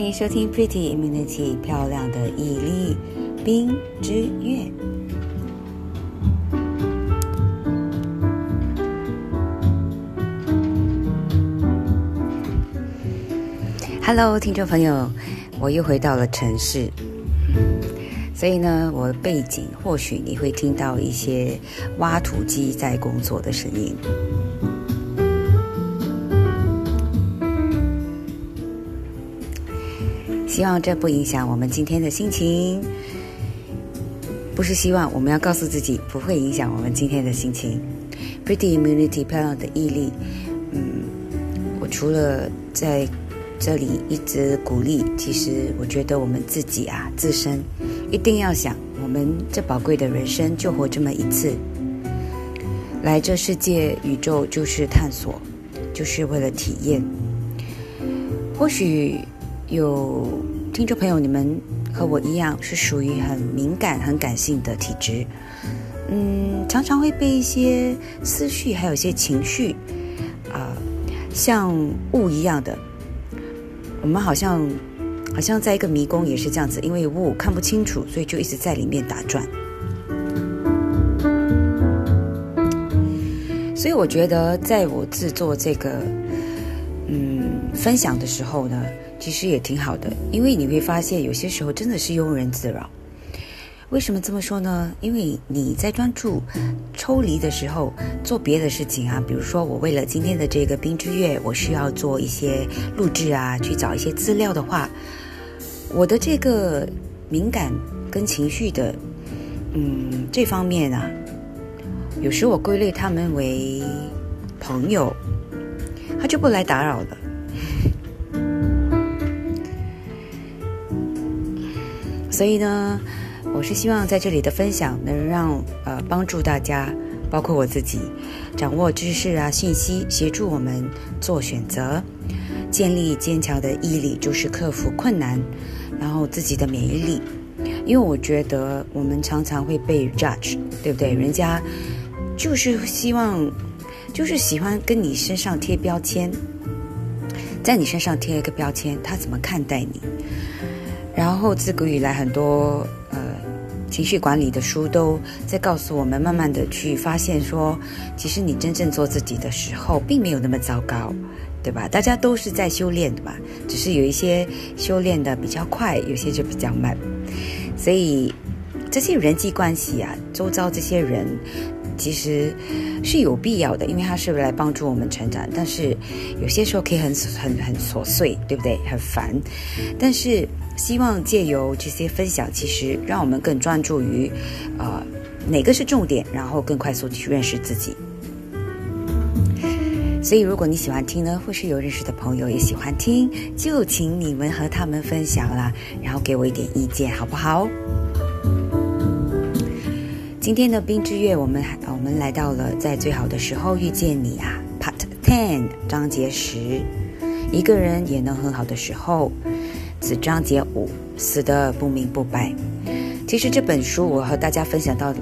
欢迎收听 Pretty Immunity 漂亮的毅力冰之月。Hello，听众朋友，我又回到了城市，所以呢，我的背景或许你会听到一些挖土机在工作的声音。希望这不影响我们今天的心情。不是希望，我们要告诉自己不会影响我们今天的心情。Pretty Immunity 漂亮的毅力，嗯，我除了在这里一直鼓励，其实我觉得我们自己啊，自身一定要想，我们这宝贵的人生就活这么一次，来这世界宇宙就是探索，就是为了体验。或许。有听众朋友，你们和我一样是属于很敏感、很感性的体质，嗯，常常会被一些思绪，还有一些情绪，啊，像雾一样的，我们好像好像在一个迷宫，也是这样子，因为雾看不清楚，所以就一直在里面打转。所以我觉得，在我制作这个嗯分享的时候呢。其实也挺好的，因为你会发现有些时候真的是庸人自扰。为什么这么说呢？因为你在专注、抽离的时候做别的事情啊，比如说我为了今天的这个冰之月，我需要做一些录制啊，去找一些资料的话，我的这个敏感跟情绪的，嗯，这方面啊，有时我归类他们为朋友，他就不来打扰了。所以呢，我是希望在这里的分享能让呃帮助大家，包括我自己，掌握知识啊信息，协助我们做选择，建立坚强的毅力，就是克服困难，然后自己的免疫力。因为我觉得我们常常会被 judge，对不对？人家就是希望，就是喜欢跟你身上贴标签，在你身上贴一个标签，他怎么看待你？然后自古以来，很多呃情绪管理的书都在告诉我们，慢慢的去发现说，其实你真正做自己的时候，并没有那么糟糕，对吧？大家都是在修炼的嘛，只是有一些修炼的比较快，有些就比较慢。所以这些人际关系啊，周遭这些人，其实是有必要的，因为它是来帮助我们成长。但是有些时候可以很很很琐碎，对不对？很烦，但是。希望借由这些分享，其实让我们更专注于，呃，哪个是重点，然后更快速去认识自己。所以，如果你喜欢听呢，或是有认识的朋友也喜欢听，就请你们和他们分享啦，然后给我一点意见，好不好？今天的冰之月，我们我们来到了在最好的时候遇见你啊，Part Ten 章节十，一个人也能很好的时候。此章节五，死的不明不白。其实这本书我和大家分享到，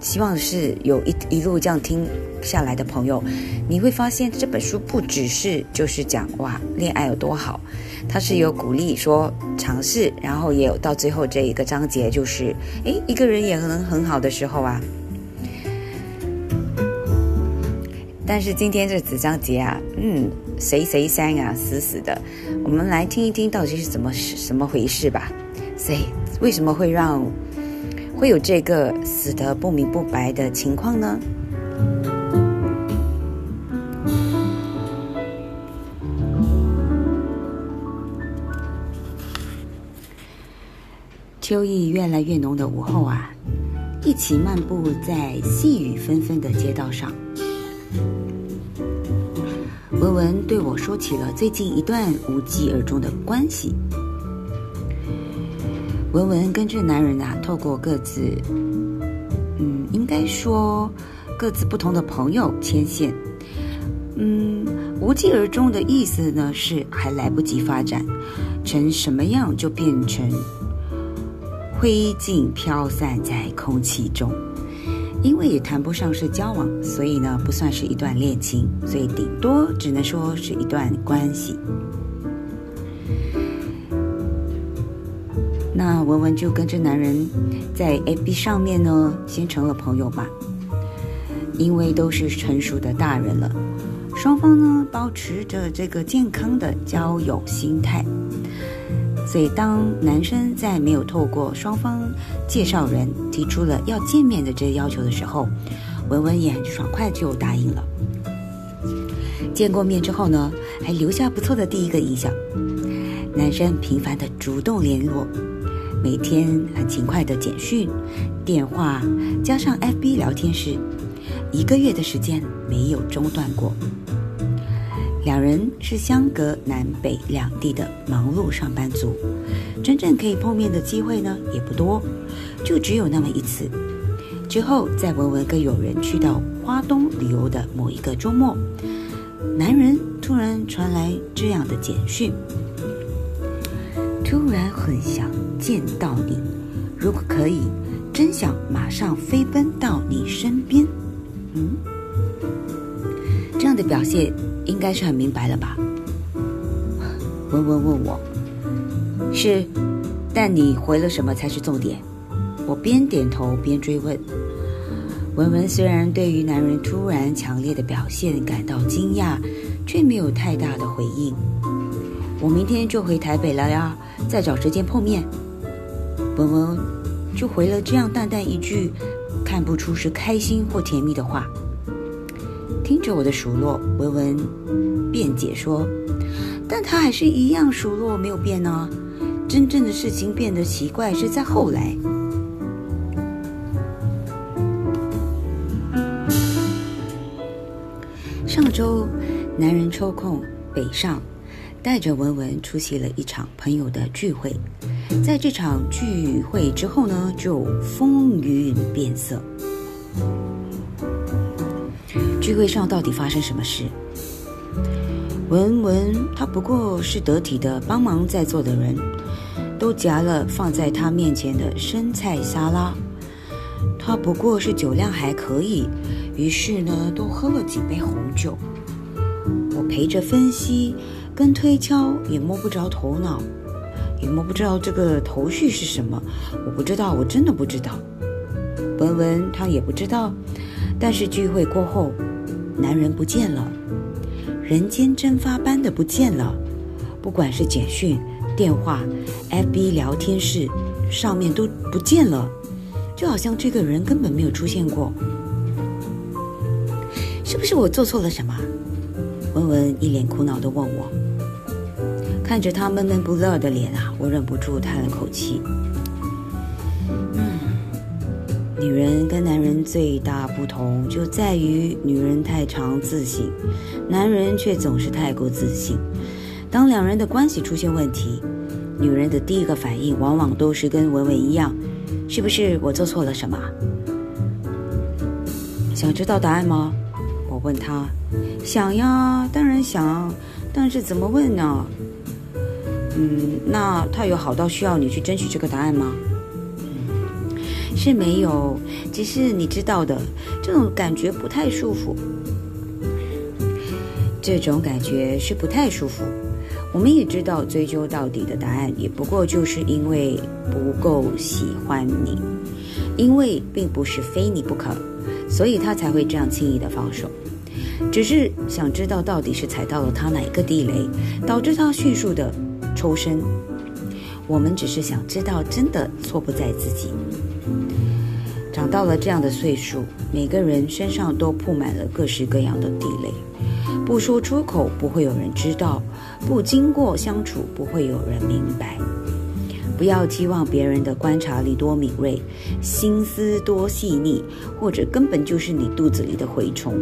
希望是有一一路这样听下来的朋友，你会发现这本书不只是就是讲哇恋爱有多好，它是有鼓励说尝试，然后也有到最后这一个章节就是诶，一个人也能很好的时候啊。但是今天这子章节啊，嗯。谁谁三啊，死死的！我们来听一听到底是怎么是什么回事吧。谁为什么会让会有这个死得不明不白的情况呢？秋意越来越浓的午后啊，一起漫步在细雨纷纷的街道上。文文对我说起了最近一段无疾而终的关系。文文跟这男人啊，透过各自，嗯，应该说各自不同的朋友牵线。嗯，无疾而终的意思呢，是还来不及发展成什么样，就变成灰烬飘散在空气中。因为也谈不上是交往，所以呢不算是一段恋情，所以顶多只能说是一段关系。那文文就跟这男人在 A B 上面呢，先成了朋友吧。因为都是成熟的大人了，双方呢保持着这个健康的交友心态。所以，当男生在没有透过双方介绍人提出了要见面的这个要求的时候，文文也很爽快就答应了。见过面之后呢，还留下不错的第一个印象。男生频繁的主动联络，每天很勤快的简讯、电话，加上 FB 聊天室，一个月的时间没有中断过。两人是相隔南北两地的忙碌上班族，真正可以碰面的机会呢也不多，就只有那么一次。之后，在文文跟友人去到花东旅游的某一个周末，男人突然传来这样的简讯：“突然很想见到你，如果可以，真想马上飞奔到你身边。”嗯，这样的表现。应该是很明白了吧？文文问我，是，但你回了什么才是重点？我边点头边追问。文文虽然对于男人突然强烈的表现感到惊讶，却没有太大的回应。我明天就回台北了呀，再找时间碰面。文文就回了这样淡淡一句，看不出是开心或甜蜜的话。听着我的数落，文文辩解说：“但他还是一样数落，没有变呢。真正的事情变得奇怪是在后来。上周，男人抽空北上，带着文文出席了一场朋友的聚会。在这场聚会之后呢，就风云变色。”聚会上到底发生什么事？文文他不过是得体的帮忙在座的人，都夹了放在他面前的生菜沙拉。他不过是酒量还可以，于是呢，都喝了几杯红酒。我陪着分析跟推敲，也摸不着头脑，也摸不着这个头绪是什么。我不知道，我真的不知道。文文他也不知道，但是聚会过后。男人不见了，人间蒸发般的不见了。不管是简讯、电话、FB 聊天室，上面都不见了，就好像这个人根本没有出现过。是不是我做错了什么？文文一脸苦恼地问我。看着他闷闷不乐的脸啊，我忍不住叹了口气。女人跟男人最大不同就在于，女人太常自省，男人却总是太过自信。当两人的关系出现问题，女人的第一个反应往往都是跟文文一样：“是不是我做错了什么？”想知道答案吗？我问他：“想呀，当然想，但是怎么问呢？”嗯，那他有好到需要你去争取这个答案吗？是没有，只是你知道的，这种感觉不太舒服。这种感觉是不太舒服。我们也知道，追究到底的答案，也不过就是因为不够喜欢你，因为并不是非你不可，所以他才会这样轻易的放手。只是想知道到底是踩到了他哪一个地雷，导致他迅速的抽身。我们只是想知道，真的错不在自己。长到了这样的岁数，每个人身上都铺满了各式各样的地雷，不说出口不会有人知道，不经过相处不会有人明白。不要期望别人的观察力多敏锐，心思多细腻，或者根本就是你肚子里的蛔虫，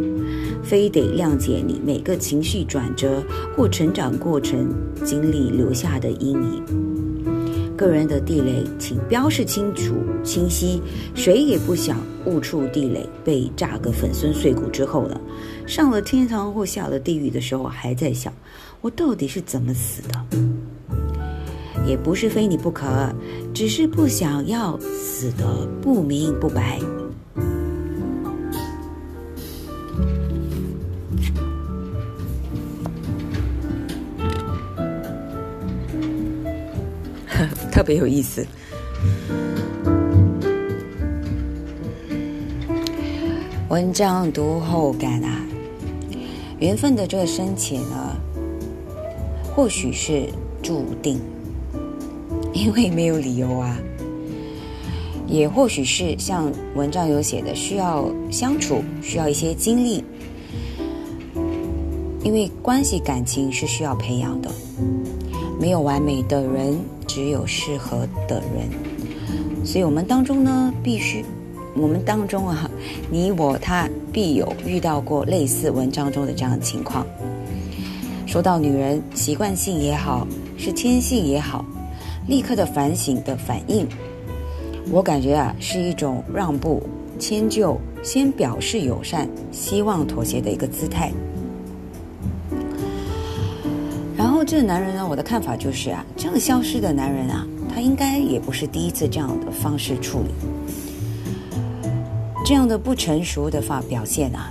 非得谅解你每个情绪转折或成长过程经历留下的阴影。个人的地雷，请标示清楚、清晰。谁也不想误触地雷，被炸个粉身碎骨之后了，上了天堂或下了地狱的时候，还在想我到底是怎么死的。也不是非你不可，只是不想要死得不明不白。别有意思。文章读后感啊，缘分的这个深浅呢，或许是注定，因为没有理由啊。也或许是像文章有写的，需要相处，需要一些经历，因为关系感情是需要培养的，没有完美的人，只有适合的人，所以我们当中呢，必须，我们当中啊，你我他必有遇到过类似文章中的这样的情况。说到女人，习惯性也好，是天性也好，立刻的反省的反应。我感觉啊，是一种让步、迁就，先表示友善，希望妥协的一个姿态。后这个男人呢，我的看法就是啊，这样消失的男人啊，他应该也不是第一次这样的方式处理。这样的不成熟的发表现啊，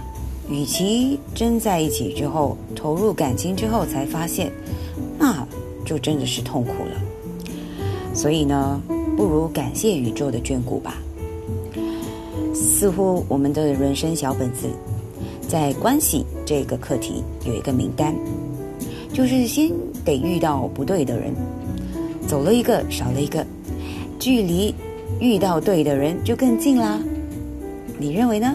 与其真在一起之后投入感情之后才发现，那就真的是痛苦了。所以呢。不如感谢宇宙的眷顾吧。似乎我们的人生小本子，在关系这个课题有一个名单，就是先得遇到不对的人，走了一个少了一个，距离遇到对的人就更近啦。你认为呢？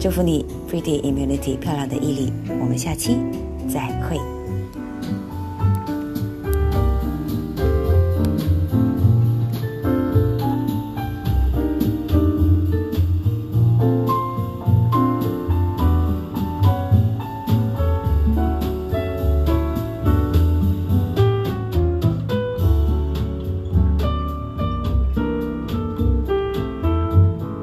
祝福你，Pretty Immunity，漂亮的毅力。我们下期再会。